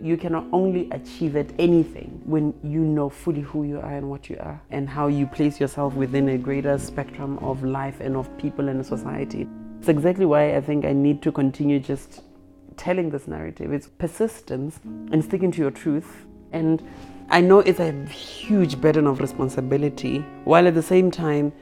You can only achieve at anything when you know fully who you are and what you are and how you place yourself within a greater spectrum of life and of people and society. It's exactly why I think I need to continue just telling this narrative. It's persistence and sticking to your truth. And I know it's a huge burden of responsibility, while at the same time,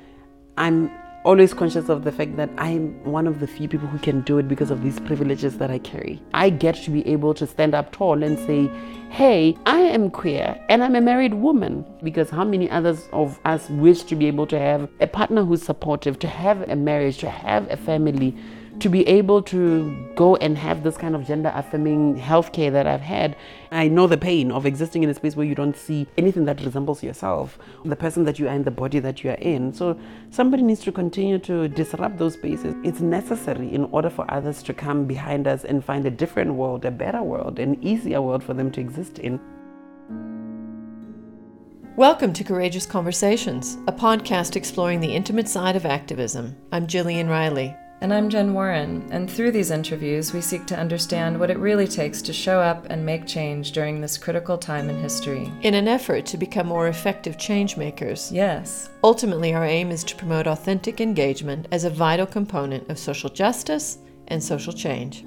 I'm always conscious of the fact that I'm one of the few people who can do it because of these privileges that I carry. I get to be able to stand up tall and say, hey, I am queer and I'm a married woman. Because how many others of us wish to be able to have a partner who's supportive, to have a marriage, to have a family? To be able to go and have this kind of gender affirming healthcare that I've had, I know the pain of existing in a space where you don't see anything that resembles yourself, the person that you are in, the body that you are in. So somebody needs to continue to disrupt those spaces. It's necessary in order for others to come behind us and find a different world, a better world, an easier world for them to exist in. Welcome to Courageous Conversations, a podcast exploring the intimate side of activism. I'm Jillian Riley. And I'm Jen Warren, and through these interviews, we seek to understand what it really takes to show up and make change during this critical time in history. In an effort to become more effective change makers. Yes. Ultimately, our aim is to promote authentic engagement as a vital component of social justice and social change.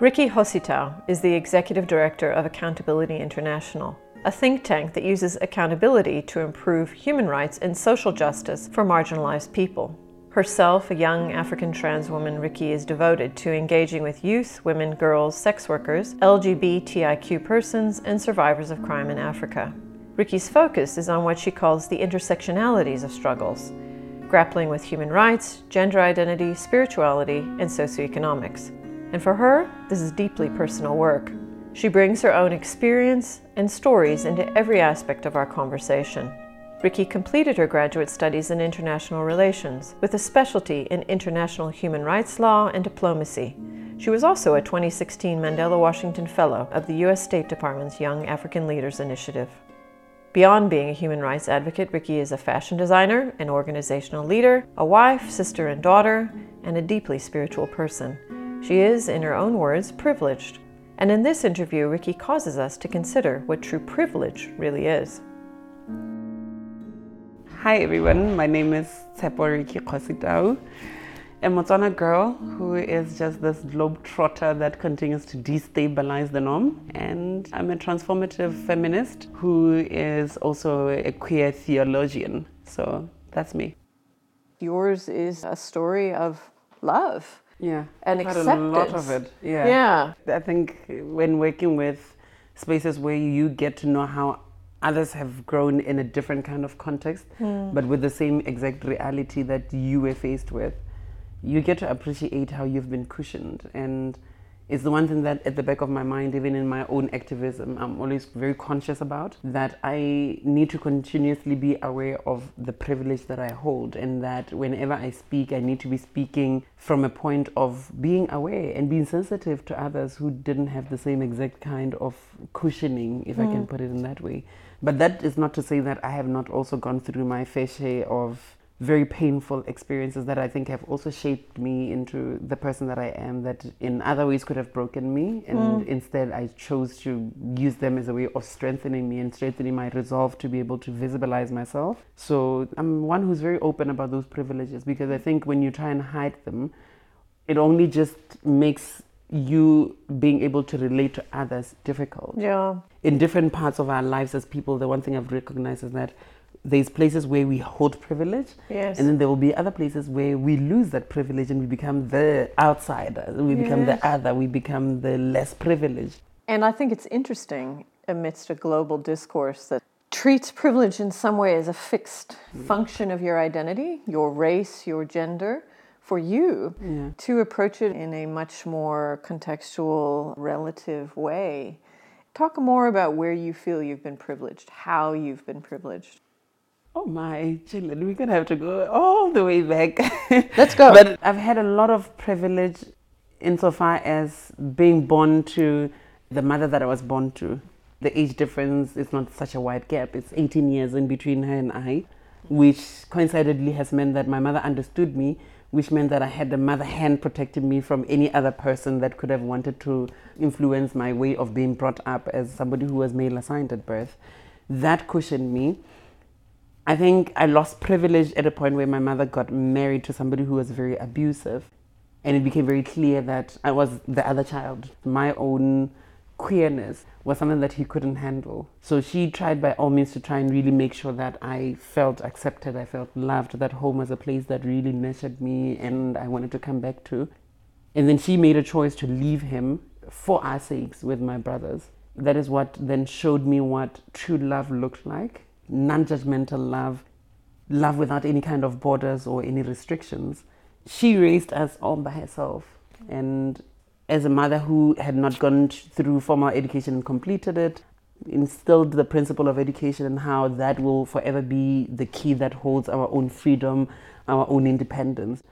Ricki Kgositau is the Executive Director of Accountability International a think tank that uses accountability to improve human rights and social justice for marginalized people. Herself, a young African trans woman, Ricki is devoted to engaging with youth, women, girls, sex workers, LGBTIQ persons, and survivors of crime in Africa. Ricki's focus is on what she calls the intersectionalities of struggles, grappling with human rights, gender identity, spirituality, and socioeconomics. And for her, this is deeply personal work. She brings her own experience and stories into every aspect of our conversation. Ricki completed her graduate studies in international relations with a specialty in international human rights law and diplomacy. She was also a 2016 Mandela Washington Fellow of the U.S. State Department's Young African Leaders Initiative. Beyond being a human rights advocate, Ricki is a fashion designer, an organizational leader, a wife, sister, and daughter, and a deeply spiritual person. She is, in her own words, privileged. And in this interview, Ricki causes us to consider what true privilege really is. Hi everyone, my name is Tshepo Ricki Kgositau, a Motswana girl who is just this globe trotter that continues to destabilize the norm. And I'm a transformative feminist who is also a queer theologian. So that's me. Yours is a story of love. Yeah. And Quite acceptance. a lot of it. Yeah. Yeah. I think when working with spaces where you get to know how others have grown in a different kind of context, Hmm. but with the same exact reality that you were faced with, you get to appreciate how you've been cushioned. And it's the one thing that at the back of my mind, even in my own activism, I'm always very conscious about that I need to continuously be aware of the privilege that I hold, and that whenever I speak, I need to be speaking from a point of being aware and being sensitive to others who didn't have the same exact kind of cushioning, if I can put it in that way. But that is not to say that I have not also gone through my fair share of very painful experiences that I think have also shaped me into the person that I am, that in other ways could have broken me. And hmm. instead, I chose to use them as a way of strengthening me and strengthening my resolve to be able to visibilize myself. So I'm one who's very open about those privileges because I think when you try and hide them, it only just makes you being able to relate to others difficult Yeah. in different parts of our lives as people, the one thing I've recognized is that there's places where we hold privilege, Yes. and then there will be other places where we lose that privilege and we become the outsider, we become the other, we become the less privileged. And I think it's interesting amidst a global discourse that treats privilege in some way as a fixed mm. function of your identity, your race, your gender, for you to approach it in a much more contextual, relative way. Talk more about where you feel you've been privileged, how you've been privileged. Oh my, children, we're gonna have to go all the way back. Let's go. But I've had a lot of privilege insofar as being born to the mother that I was born to. The age difference is not such a wide gap. It's 18 years in between her and I, which coincidentally has meant that my mother understood me which meant that I had a mother hand protecting me from any other person that could have wanted to influence my way of being brought up as somebody who was male assigned at birth. That cushioned me. I think I lost privilege at a point where my mother got married to somebody who was very abusive. And it became very clear that I was the other child. My own queerness was something that he couldn't handle. So she tried by all means to try and really make sure that I felt accepted, I felt loved, that home was a place that really nurtured me and I wanted to come back to. And then she made a choice to leave him for our sakes with my brothers. That is what then showed me what true love looked like non judgmental love, love without any kind of borders or any restrictions. She raised us all by herself. And as a mother who had not gone through formal education and completed it, instilled the principle of education and how that will forever be the key that holds our own freedom, our own independence.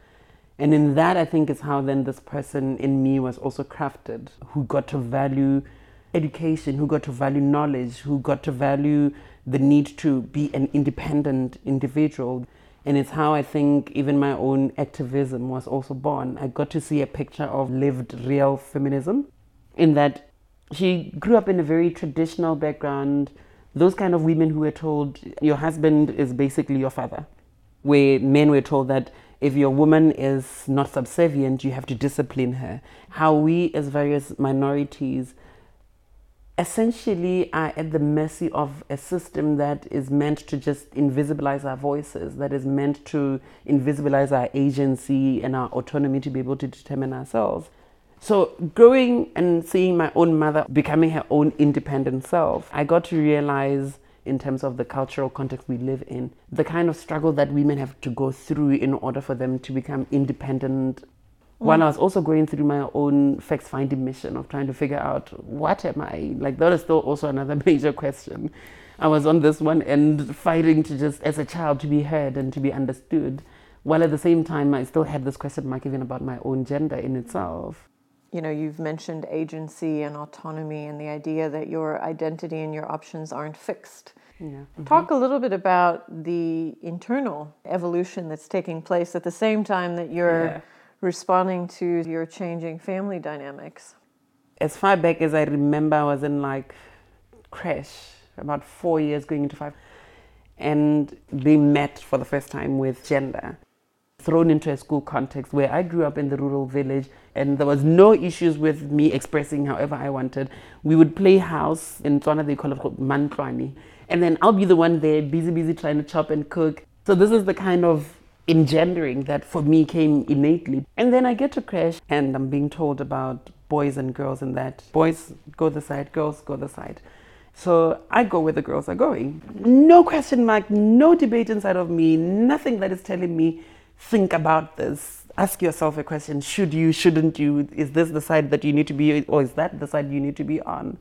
And in that, I think, is how then this person in me was also crafted, who got to value education, who got to value knowledge, who got to value the need to be an independent individual. And it's how I think even my own activism was also born. I got to see a picture of lived real feminism in that she grew up in a very traditional background. Those kind of women who were told your husband is basically your father, where men were told that if your woman is not subservient, you have to discipline her. How we, as various minorities, essentially are at the mercy of a system that is meant to just invisibilize our voices, that is meant to invisibilize our agency and our autonomy to be able to determine ourselves. So, growing and seeing my own mother becoming her own independent self, I got to realize, in terms of the cultural context we live in, the kind of struggle that women have to go through in order for them to become independent while I was also going through my own facts finding mission of trying to figure out what am I? Like, that is still also another major question. I was on this one end fighting to just, as a child, to be heard and to be understood, while at the same time, I still had this question mark even about my own gender in itself. You know, you've mentioned agency and autonomy and the idea that your identity and your options aren't fixed. Yeah. Mm-hmm. Talk a little bit about the internal evolution that's taking place at the same time that you're. Yeah responding to your changing family dynamics? As far back as I remember, I was in like crèche, about four years going into five, and they met for the first time with gender. Thrown into a school context where I grew up in the rural village and there was no issues with me expressing however I wanted. We would play house in Tswana, they call it mantlwani. And then I'll be the one there, busy, busy trying to chop and cook. So this is the kind of engendering that for me came innately. And then I get to crèche and I'm being told about boys and girls and that boys go the side, girls go the side. So I go where the girls are going. No question mark, no debate inside of me, nothing that is telling me, think about this. Ask yourself a question should you, shouldn't you? Is this the side that you need to be, or is that the side you need to be on?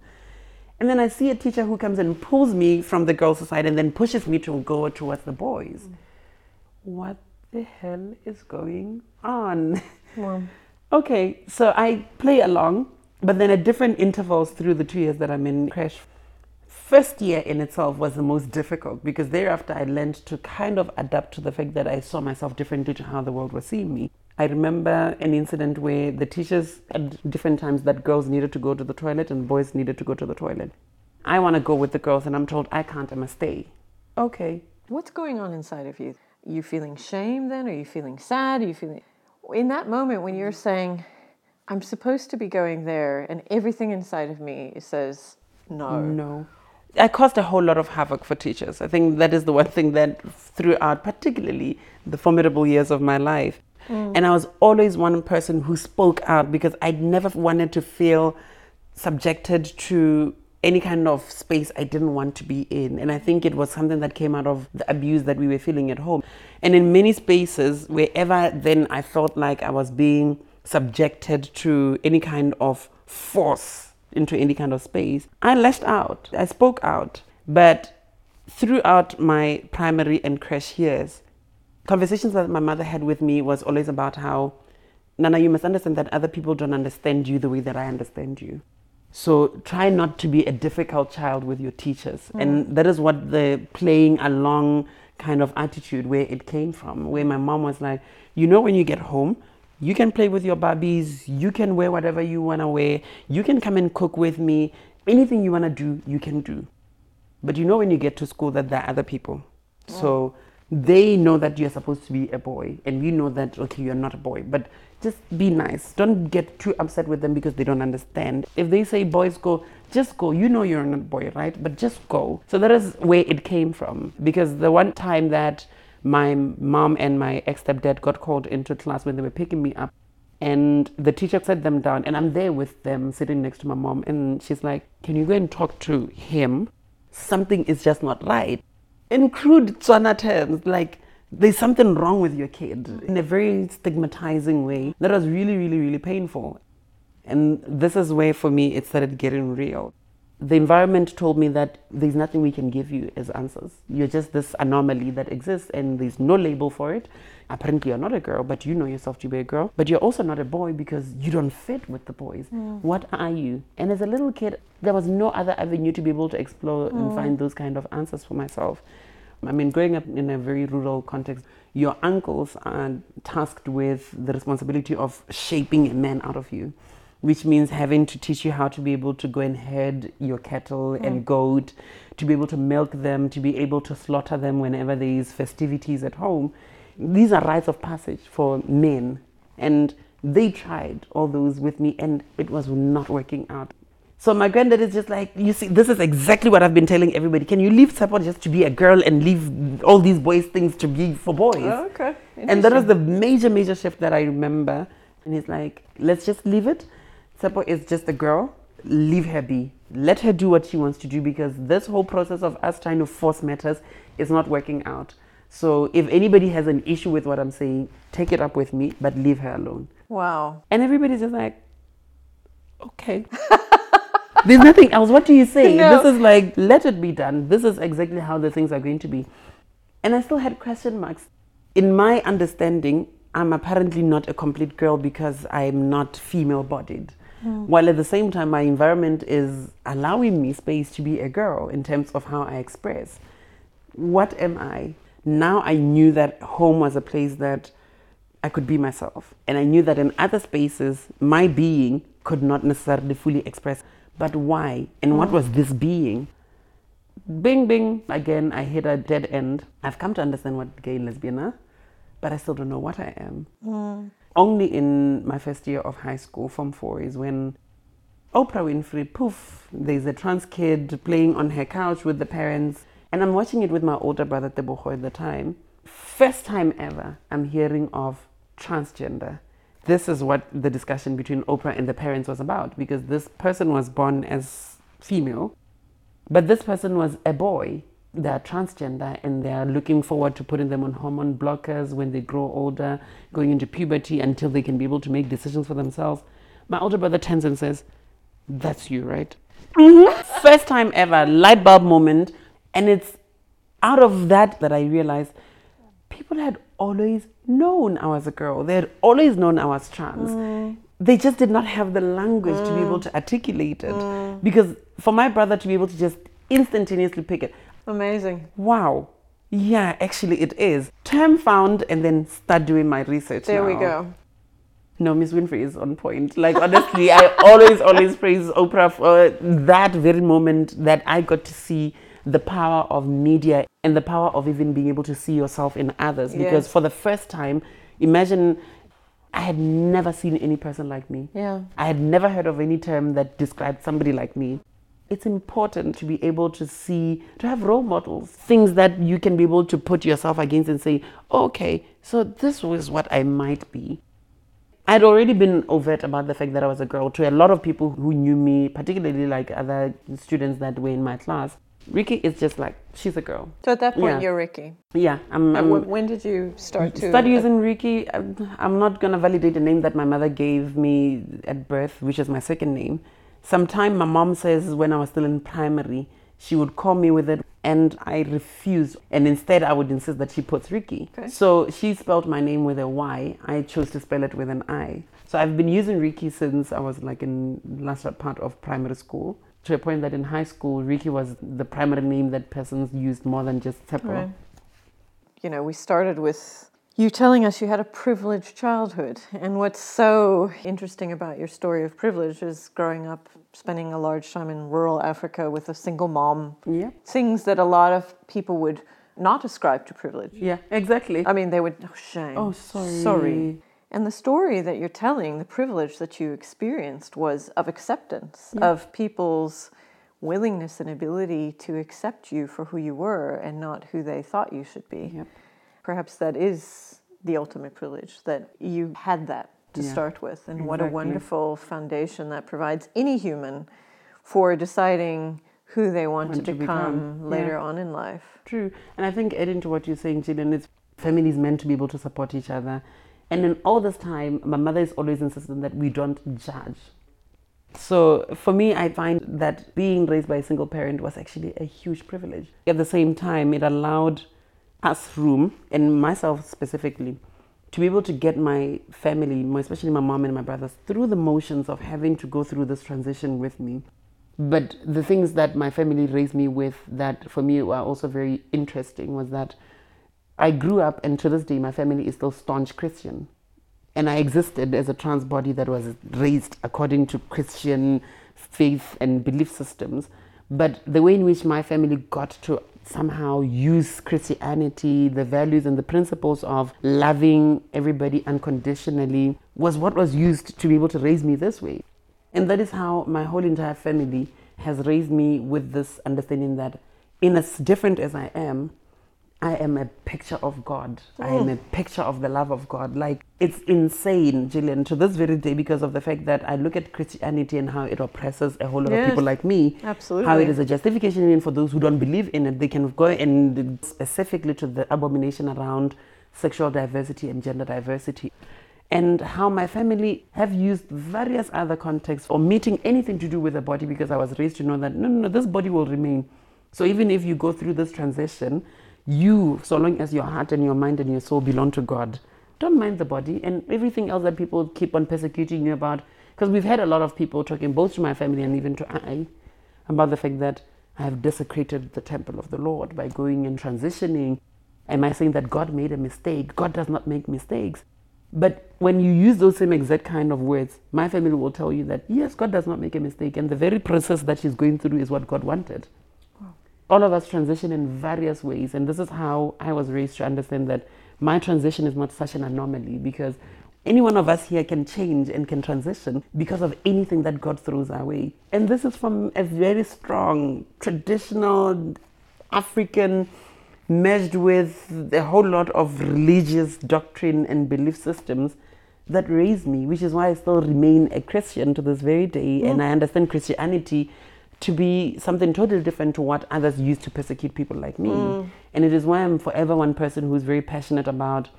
And then I see a teacher who comes and pulls me from the girls' side and then pushes me to go towards the boys. What the hell is going on? Wow. okay, so I play along, but then at different intervals through the two years that I'm in crèche. First year in itself was the most difficult because thereafter I learned to kind of adapt to the fact that I saw myself differently to how the world was seeing me. I remember an incident where the teachers at different times that girls needed to go to the toilet and boys needed to go to the toilet. I want to go with the girls and I'm told I can't, I must stay. Okay. What's going on inside of you? You feeling shame then? Are you feeling sad? Are you feeling in that moment when you're saying, I'm supposed to be going there, and everything inside of me says no. No. I caused a whole lot of havoc for teachers. I think that is the one thing that throughout, particularly the formidable years of my life. Mm. And I was always one person who spoke out because I never wanted to feel subjected to any kind of space I didn't want to be in. And I think it was something that came out of the abuse that we were feeling at home. And in many spaces, wherever then I felt like I was being subjected to any kind of force into any kind of space, I lashed out. I spoke out. But throughout my primary and crèche years, conversations that my mother had with me was always about how, Nana, you must understand that other people don't understand you the way that I understand you. So try not to be a difficult child with your teachers. Mm. And that is what the playing along kind of attitude where it came from, where my mom was like, you know, when you get home, you can play with your Barbies, you can wear whatever you want to wear, you can come and cook with me, anything you want to do, you can do. But you know, when you get to school, that there are other people. So they know that you're supposed to be a boy, and you know that, okay, you're not a boy. But just be nice. Don't get too upset with them because they don't understand. If they say boys go, just go. You know you're not a boy, right? But just go. So that is where it came from. Because the one time that my mom and my ex stepdad got called into class when they were picking me up, and the teacher sat them down, and I'm there with them sitting next to my mom, and she's like, Can you go and talk to him? Something is just not right. In crude Tswana terms, like, there's something wrong with your kid in a very stigmatizing way that was really, really, really painful. And this is where, for me, it started getting real. The environment told me that there's nothing we can give you as answers. You're just this anomaly that exists, and there's no label for it. Apparently, you're not a girl, but you know yourself to be a girl. But you're also not a boy because you don't fit with the boys. Mm. What are you? And as a little kid, there was no other avenue to be able to explore and mm. find those kind of answers for myself. I mean, growing up in a very rural context, your uncles are tasked with the responsibility of shaping a man out of you, which means having to teach you how to be able to go and herd your cattle mm. and goat, to be able to milk them, to be able to slaughter them whenever there is festivities at home. These are rites of passage for men. And they tried all those with me, and it was not working out. So my granddad is just like, you see, this is exactly what I've been telling everybody. Can you leave support just to be a girl and leave all these boys things to be for boys? Oh, okay. and that was the major, major shift that I remember. And he's like, let's just leave it. Tshepo is just a girl. Leave her be. Let her do what she wants to do because this whole process of us trying to force matters is not working out. So if anybody has an issue with what I'm saying, take it up with me, but leave her alone. Wow. And everybody's just like, okay. There's nothing else. What do you say? No. This is like, let it be done. This is exactly how the things are going to be. And I still had question marks. In my understanding, I'm apparently not a complete girl because I'm not female bodied. Hmm. While at the same time, my environment is allowing me space to be a girl in terms of how I express. What am I? Now I knew that home was a place that I could be myself. And I knew that in other spaces, my being could not necessarily fully express. But why? And what mm. was this being? Bing, bing. Again, I hit a dead end. I've come to understand what gay and lesbian are, but I still don't know what I am. Mm. Only in my first year of high school, Form 4, is when Oprah Winfrey, poof, there's a trans kid playing on her couch with the parents. And I'm watching it with my older brother, Teboho, at the time. First time ever, I'm hearing of transgender. This is what the discussion between Oprah and the parents was about because this person was born as female, but this person was a boy. They're transgender and they're looking forward to putting them on hormone blockers when they grow older, going into puberty until they can be able to make decisions for themselves. My older brother turns and says, That's you, right? Mm-hmm. First time ever, light bulb moment. And it's out of that that I realized people had always known I was a girl. They had always known I was trans. Mm. They just did not have the language to be able mm. to articulate it. Mm. Because for my brother to be able to just instantaneously pick it, Amazing. wow, yeah, actually it is. Term found and then start doing my research. There we go. No, Miss Winfrey is on point. Like honestly, I always, always praise Oprah for that very moment that I got to see the power of media and the power of even being able to see yourself in others. Because for the first time, imagine I had never seen any person like me. Yeah. I had never heard of any term that described somebody like me. It's important to be able to see, to have role models, things that you can be able to put yourself against and say, okay, so this was what I might be. I'd already been overt about the fact that I was a girl to a lot of people who knew me, particularly like other students that were in my class. Ricki is just like, she's a girl. So at that point, Yeah. you're Ricki. Yeah, I'm, I'm wh- when did you start to start using Ricki. I'm I'm not gonna validate the name that my mother gave me at birth, which is my second name. Sometime my mom says when I was still in primary, she would call me with it, and I refused. And instead, I would insist that she puts Ricki. Okay. So she spelled my name with a Y. I chose to spell it with an I. So I've been using Ricki since I was like in last part of primary school. To a point that in high school, Ricki was the primary name that persons used more than just Tshepo. Right. you know, we started with you telling us you had a privileged childhood. And what's so interesting about your story of privilege is growing up, spending a large time in rural Africa with a single mom. Yeah. Things that a lot of people would not ascribe to privilege. Yeah, exactly. I mean, they would, oh, shame. Oh, sorry. Sorry. And the story that you're telling, the privilege that you experienced was of acceptance, of people's willingness and ability to accept you for who you were and not who they thought you should be. Yep. Perhaps that is the ultimate privilege that you had that to Yeah. start with. And what a wonderful foundation that provides any human for deciding who they want, Want to, to become, become. later Yeah. on in life. True. And I think adding to what you're saying, Jillian, it's families meant to be able to support each other. And in all this time, my mother is always insistent that we don't judge. So for me, I find that being raised by a single parent was actually a huge privilege. At the same time, it allowed us room, and myself specifically, to be able to get my family, especially my mom and my brothers, through the motions of having to go through this transition with me. But the things that my family raised me with that for me were also very interesting was that I grew up, and to this day, my family is still staunch Christian. And I existed as a trans body that was raised according to Christian faith and belief systems. But the way in which my family got to somehow use Christianity, the values and the principles of loving everybody unconditionally, was what was used to be able to raise me this way. And that is how my whole entire family has raised me with this understanding that, in as different as I am, I am a picture of God. I am mm. a picture of the love of God. Like, it's insane, Jillian, to this very day because of the fact that I look at Christianity and how it oppresses a whole lot of people like me. absolutely. How it is a justification even for those who don't believe in it. They can go and specifically to the abomination around sexual diversity and gender diversity. And how my family have used various other contexts or meeting anything to do with the body because I was raised to know that no, no, no, this body will remain. So even if you go through this transition, you, so long as your heart and your mind and your soul belong to God, don't mind the body and everything else that people keep on persecuting you about. Because we've had a lot of people talking, both to my family and even to I, about the fact that I have desecrated the temple of the Lord by going and transitioning. Am I saying that God made a mistake? God does not make mistakes. But when you use those same exact kind of words, my family will tell you that yes, God does not make a mistake, and the very process that she's going through is what God wanted. All of us transition in various ways, and this is how I was raised to understand that my transition is not such an anomaly because any one of us here can change and can transition because of anything that God throws our way. And this is from a very strong, traditional, African, merged with a whole lot of religious doctrine and belief systems that raised me, which is why I still remain a Christian to this very day. And mm. I understand Christianity to be something totally different to what others used to persecute people like me. Mm. And it is why I'm forever one person who's very passionate about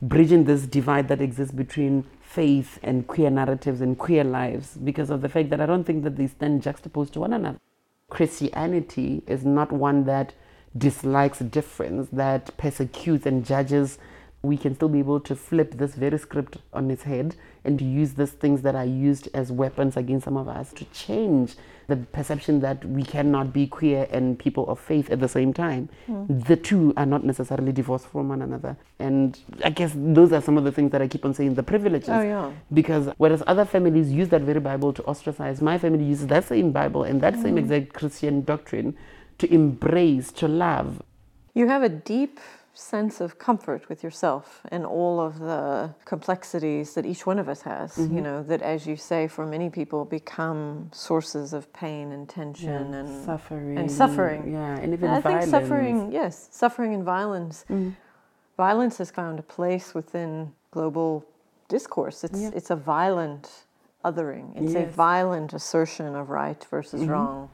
bridging this divide that exists between faith and queer narratives and queer lives because of the fact that I don't think that they stand juxtaposed to one another. Christianity is not one that dislikes difference, that persecutes and judges. We can still be able to flip this very script on its head and use these things that are used as weapons against some of us to change the perception that we cannot be queer and people of faith at the same time. Hmm. The two are not necessarily divorced from one another. And I guess those are some of the things that I keep on saying the privileges. Oh, yeah. Because whereas other families use that very Bible to ostracize, my family uses that same Bible and that same hmm. exact Christian doctrine to embrace, to love. You have a deep sense of comfort with yourself and all of the complexities that each one of us has, you mm-hmm. know, that as you say, for many people become sources of pain and tension and suffering. and suffering. Yeah, and even I violence. think suffering, yes, suffering and violence. Mm-hmm. Violence has found a place within global discourse. It's Yeah. it's a violent othering. It's a violent assertion of right versus mm-hmm. wrong.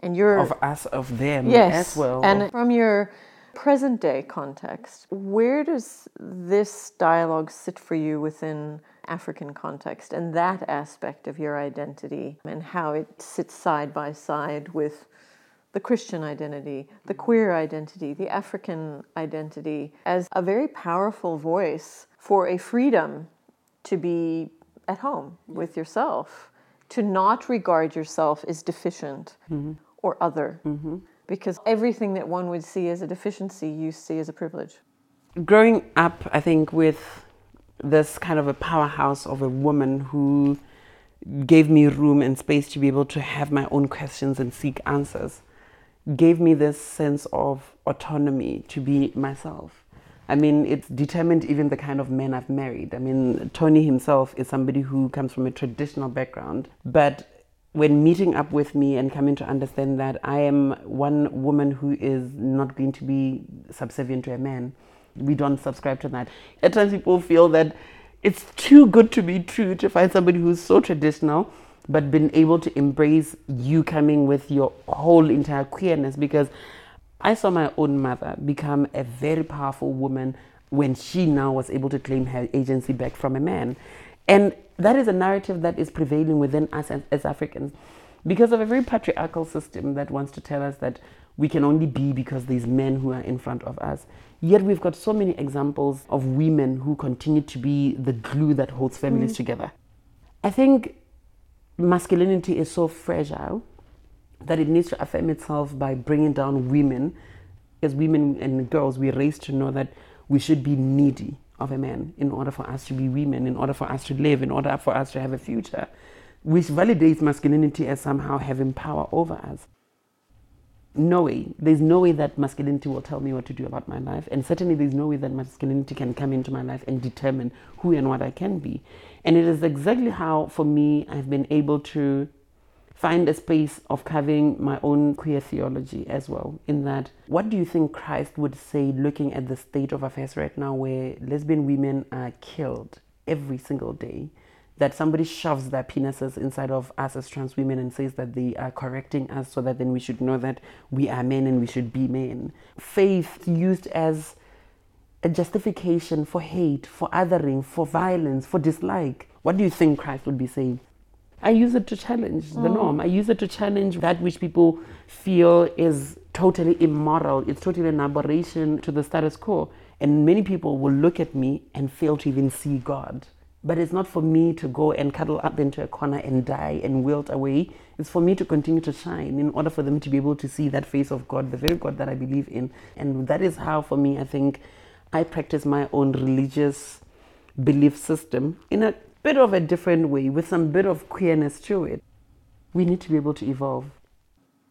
And you're Of us, of them yes, as well. And from your present day context, where does this dialogue sit for you within African context and that aspect of your identity and how it sits side by side with the Christian identity, the queer identity, the African identity as a very powerful voice for a freedom to be at home with yourself, to not regard yourself as deficient mm-hmm. or other. Because everything that one would see as a deficiency, you see as a privilege. growing up, I think, with this kind of a powerhouse of a woman who gave me room and space to be able to have my own questions and seek answers, gave me this sense of autonomy to be myself. I mean, it's determined even the kind of men I've married. I mean, Tony himself is somebody who comes from a traditional background, but when meeting up with me and coming to understand that I am one woman who is not going to be subservient to a man, we don't subscribe to that. At times, people feel that it's too good to be true to find somebody who's so traditional but been able to embrace you coming with your whole entire queerness because I saw my own mother become a very powerful woman when she now was able to claim her agency back from a man. And that is a narrative that is prevailing within us as, as, Africans because of a very patriarchal system that wants to tell us that we can only be because these men who are in front of us. Yet we've got so many examples of women who continue to be the glue that holds families mm. together. I think masculinity is so fragile that it needs to affirm itself by bringing down women. As women and girls, we're raised to know that we should be needy of a man in order for us to be women, in order for us to live, in order for us to have a future, which validates masculinity as somehow having power over us no way. There's no way that masculinity will tell me what to do about my life. And certainly there's no way that masculinity can come into my life and determine who and what I can be. And it is exactly how, for me, I've been able to find a space of having my own queer theology as well. In that, what do you think Christ would say looking at the state of affairs right now where lesbian women are killed every single day? that somebody shoves their penises inside of us as trans women and says that they are correcting us so that then we should know that we are men and we should be men. Faith used as a justification for hate, for othering, for violence, for dislike. What do you think Christ would be saying? I use it to challenge mm. the norm. I use it to challenge that which people feel is totally immoral. It's totally an aberration to the status quo. And many people will look at me and fail to even see God. But it's not for me to go and cuddle up into a corner and die and wilt away. It's for me to continue to shine in order for them to be able to see that face of God, the very God that I believe in. And that is how, for me, I think I practice my own religious belief system in a bit of a different way with some bit of queerness to it. We need to be able to evolve.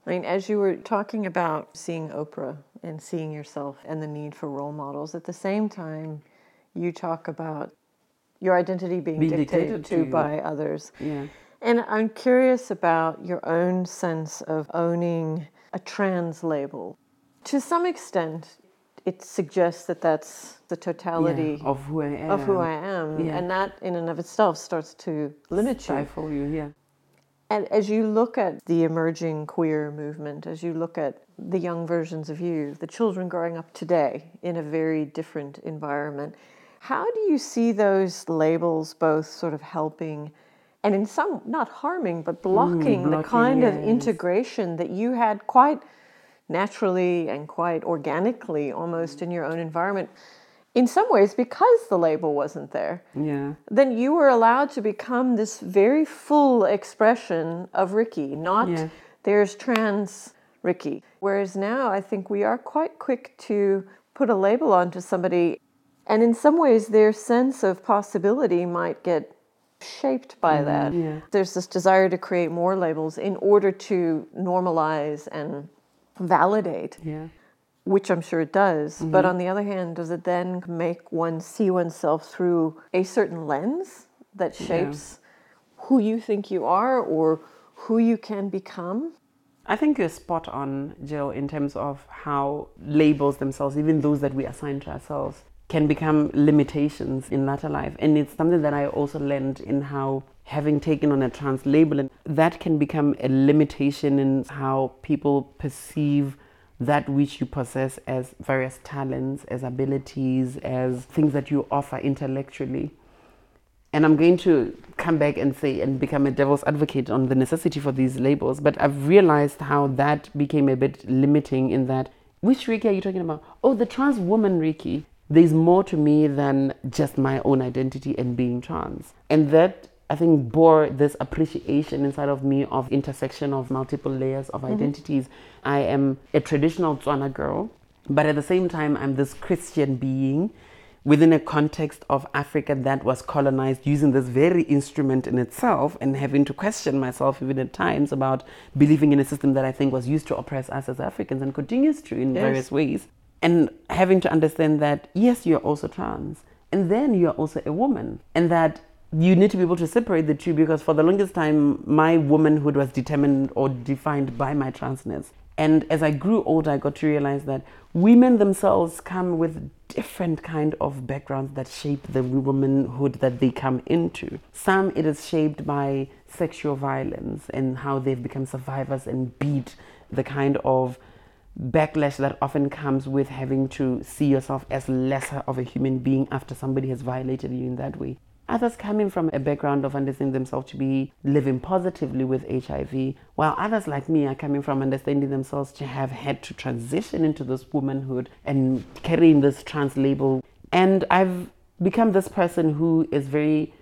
I mean, as you were talking about seeing Oprah and seeing yourself and the need for role models, at the same time, you talk about your identity being, being dictated, dictated, to, to by others. Yeah. And I'm curious about your own sense of owning a trans label. To some extent, it suggests that that's the totality yeah, of who I am. Of who I am. Yeah. And that in and of itself starts to limit Stifle you. you, yeah. And as you look at the emerging queer movement, as you look at the young versions of you, the children growing up today in a very different environment, how do you see those labels both sort of helping and in some not harming but blocking, mm, blocking the kind yes. of integration that you had quite naturally and quite organically almost in your own environment? in some ways because the label wasn't there yeah then you were allowed to become this very full expression of ricki not yeah. there's trans ricki whereas now i think we are quite quick to put a label onto somebody and in some ways, their sense of possibility might get shaped by mm, that. Yeah. There's this desire to create more labels in order to normalize and validate. Yeah. Which I'm sure it does. Mm-hmm. But on the other hand, does it then make one see oneself through a certain lens that shapes yeah. who you think you are or who you can become? I think you're spot on, Jill, in terms of how labels themselves, even those that we assign to ourselves, can become limitations in latter life. And it's something that I also learned in how having taken on a trans label, and that can become a limitation in how people perceive that which you possess as various talents, as abilities, as things that you offer intellectually. And I'm going to come back and say and become a devil's advocate on the necessity for these labels, but I've realized how that became a bit limiting in that which Ricki are you talking about? Oh, the trans woman Ricki there's more to me than just my own identity and being trans. And that I think bore this appreciation inside of me of intersection of multiple layers of mm-hmm. identities. I am a traditional Tswana girl But at the same time, I'm this Christian being within a context of Africa that was colonized using this very instrument in itself and having to question myself even at times about believing in a system that I think was used to oppress us as Africans and continues to in Yes. various ways. And having to understand that, yes, you're also trans, and then you're also a woman, and that you need to be able to separate the two because for the longest time, my womanhood was determined or defined by my transness. And as I grew older, I got to realize that women themselves come with different kind of backgrounds that shape the womanhood that they come into. Some it is shaped by sexual violence and how they've become survivors and beat the kind of backlash that often comes with having to see yourself as lesser of a human being after somebody has violated you in that way. Others coming from a background of understanding themselves to be living positively with HIV, while others like me are coming from understanding themselves to have had to transition into this womanhood and carrying this trans label. And I've become this person who is very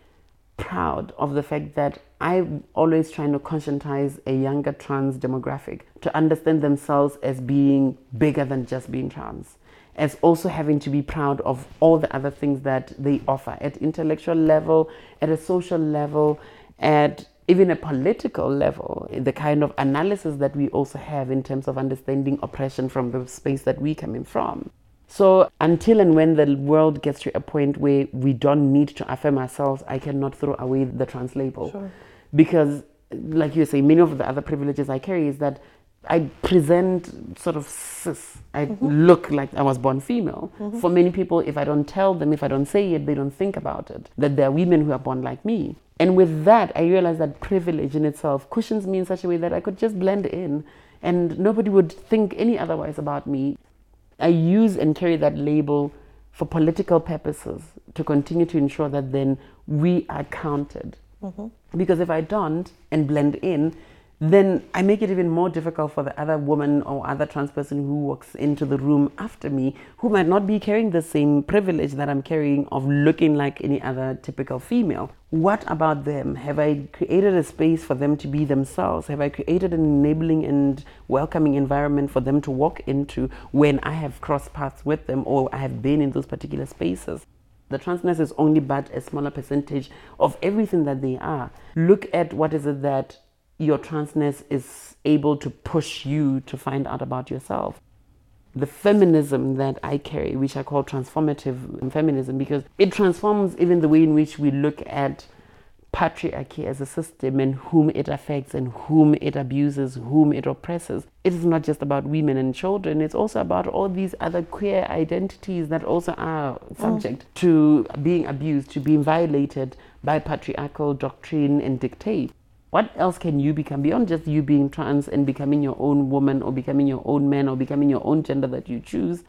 proud of the fact that I'm always trying to conscientize a younger trans demographic to understand themselves as being bigger than just being trans, as also having to be proud of all the other things that they offer at intellectual level, at a social level, at even a political level, the kind of analysis that we also have in terms of understanding oppression from the space that we coming from. So until and when the world gets to a point where we don't need to affirm ourselves, I cannot throw away the trans label. Because like you say, many of the other privileges I carry is that I present sort of cis. I look like I was born female. For many people, if I don't tell them, if I don't say it, they don't think about it. That there are women who are born like me. And with that, I realized that privilege in itself cushions me in such a way that I could just blend in and nobody would think any otherwise about me. I use and carry that label for political purposes to continue to ensure that then we are counted. Mm-hmm. Because if I don't and blend in, then I make it even more difficult for the other woman or other trans person who walks into the room after me who might not be carrying the same privilege that I'm carrying of looking like any other typical female. What about them? Have I created a space for them to be themselves? Have I created an enabling and welcoming environment for them to walk into when I have crossed paths with them or I have been in those particular spaces? The transness is only but a smaller percentage of everything that they are. Look at what is it that your transness is able to push you to find out about yourself. The feminism that I carry, which I call transformative feminism, because it transforms even the way in which we look at patriarchy as a system and whom it affects and whom it abuses, whom it oppresses. It is not just about women and children, it's also about all these other queer identities that also are subject mm. to being abused, to being violated by patriarchal doctrine and dictate. What else can you become beyond just you being trans and becoming your own woman or becoming your own man or becoming your own gender that you choose?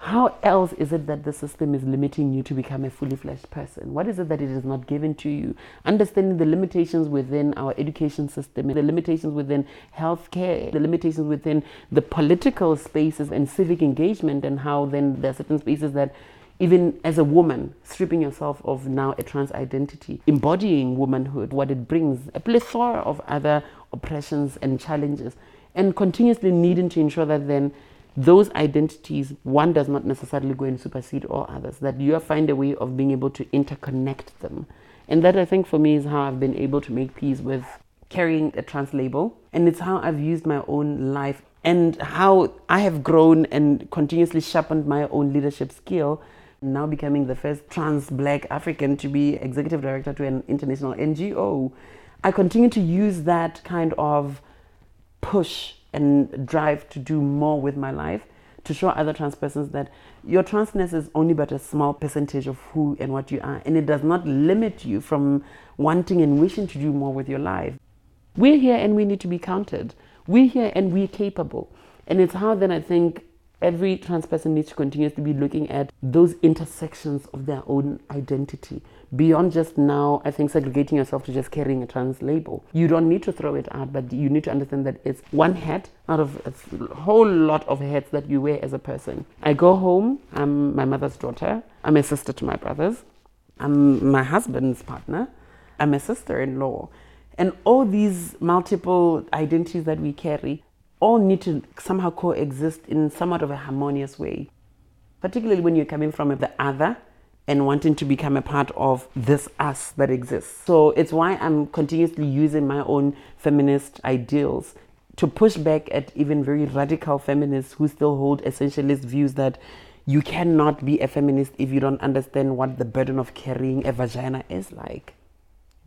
How else is it that the system is limiting you to become a fully fleshed person? What is it that it is not given to you? Understanding the limitations within our education system, the limitations within healthcare, the limitations within the political spaces and civic engagement, and how then there are certain spaces that even as a woman, stripping yourself of now a trans identity, embodying womanhood, what it brings, a plethora of other oppressions and challenges, and continuously needing to ensure that then those identities, one does not necessarily go and supersede all others, that you find a way of being able to interconnect them. And that I think for me is how I've been able to make peace with carrying a trans label. And it's how I've used my own life and how I have grown and continuously sharpened my own leadership skill. Now becoming the first trans black African to be executive director to an international NGO. I continue to use that kind of push and drive to do more with my life to show other trans persons that your transness is only but a small percentage of who and what you are and it does not limit you from wanting and wishing to do more with your life. We're here and we need to be counted. We're here and we're capable. And it's how then i think every trans person needs to continuously be looking at those intersections of their own identity. Beyond just now i think segregating yourself to just carrying a trans label. You don't need to throw it out but you need to understand that it's one hat out of a whole lot of hats that you wear as a person. I go home. I'm my mother's daughter. I'm a sister to my brothers. I'm my husband's partner. I'm a sister-in-law. And all these multiple identities that we carry all need to somehow coexist in somewhat of a harmonious way, particularly when you're coming from the other and wanting to become a part of this us that exists. So it's why I'm continuously using my own feminist ideals to push back at even very radical feminists who still hold essentialist views that you cannot be a feminist if you don't understand what the burden of carrying a vagina is like.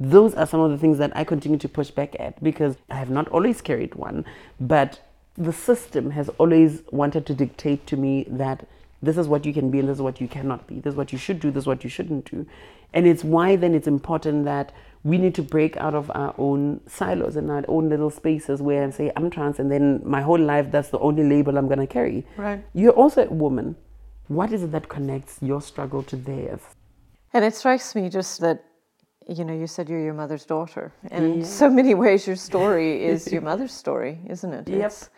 Those are some of the things that I continue to push back at because I have not always carried one, but the system has always wanted to dictate to me that this is what you can be and this is what you cannot be. This is what you should do, this is what you shouldn't do. And it's why then it's important that we need to break out of our own silos and our own little spaces where I say, I'm trans, and then my whole life, that's the only label I'm going to carry. Right. You're also a woman. What is it that connects your struggle to theirs? And it strikes me just that, you know, you said you're your mother's daughter. And in so many ways, your story is your mother's story, isn't it? Yep. It's,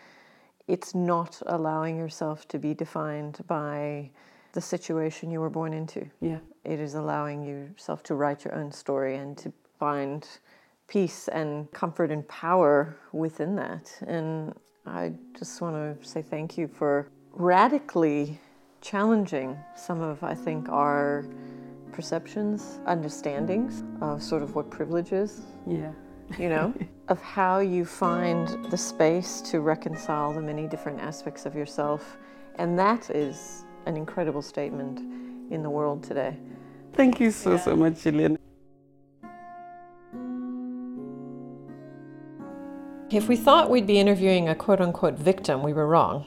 it's not allowing yourself to be defined by the situation you were born into. Yeah. It is allowing yourself to write your own story and to find peace and comfort and power within that. And I just want to say thank you for radically challenging some of, I think, our perceptions, understandings of sort of what privilege is, Yeah. you know, of how you find the space to reconcile the many different aspects of yourself. And that is an incredible statement in the world today. Thank you so, so much, Jillian. If we thought we'd be interviewing a quote unquote victim, we were wrong.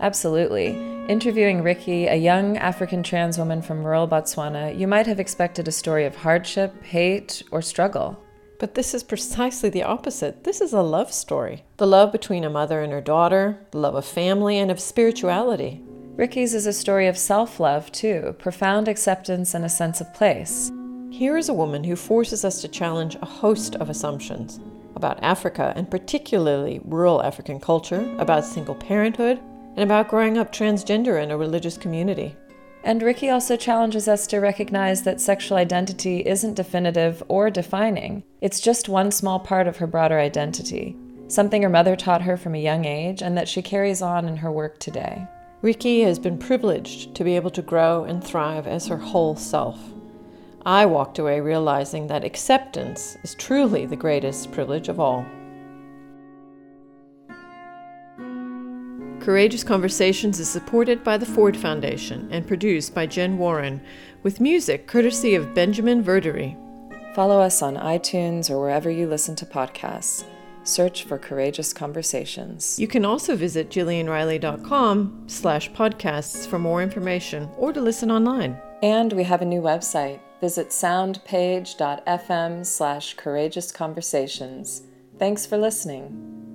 Absolutely. Interviewing Ricki, a young African trans woman from rural Botswana, you might have expected a story of hardship, hate, or struggle. But this is precisely the opposite. This is a love story. The love between a mother and her daughter, the love of family and of spirituality. Ricki's is a story of self love, too, profound acceptance and a sense of place. Here is a woman who forces us to challenge a host of assumptions about Africa and particularly rural African culture, about single parenthood, and about growing up transgender in a religious community. And Ricki also challenges us to recognize that sexual identity isn't definitive or defining. It's just one small part of her broader identity, something her mother taught her from a young age and that she carries on in her work today. Ricki has been privileged to be able to grow and thrive as her whole self. I walked away realizing that acceptance is truly the greatest privilege of all. Courageous Conversations is supported by the Ford Foundation and produced by Jen Warren, with music courtesy of Benjamin Verdery. Follow us on iTunes or wherever you listen to podcasts. Search for Courageous Conversations. You can also visit jillianriley.com slash podcasts for more information or to listen online. And we have a new website. Visit soundpage.fm slash courageous conversations. Thanks for listening.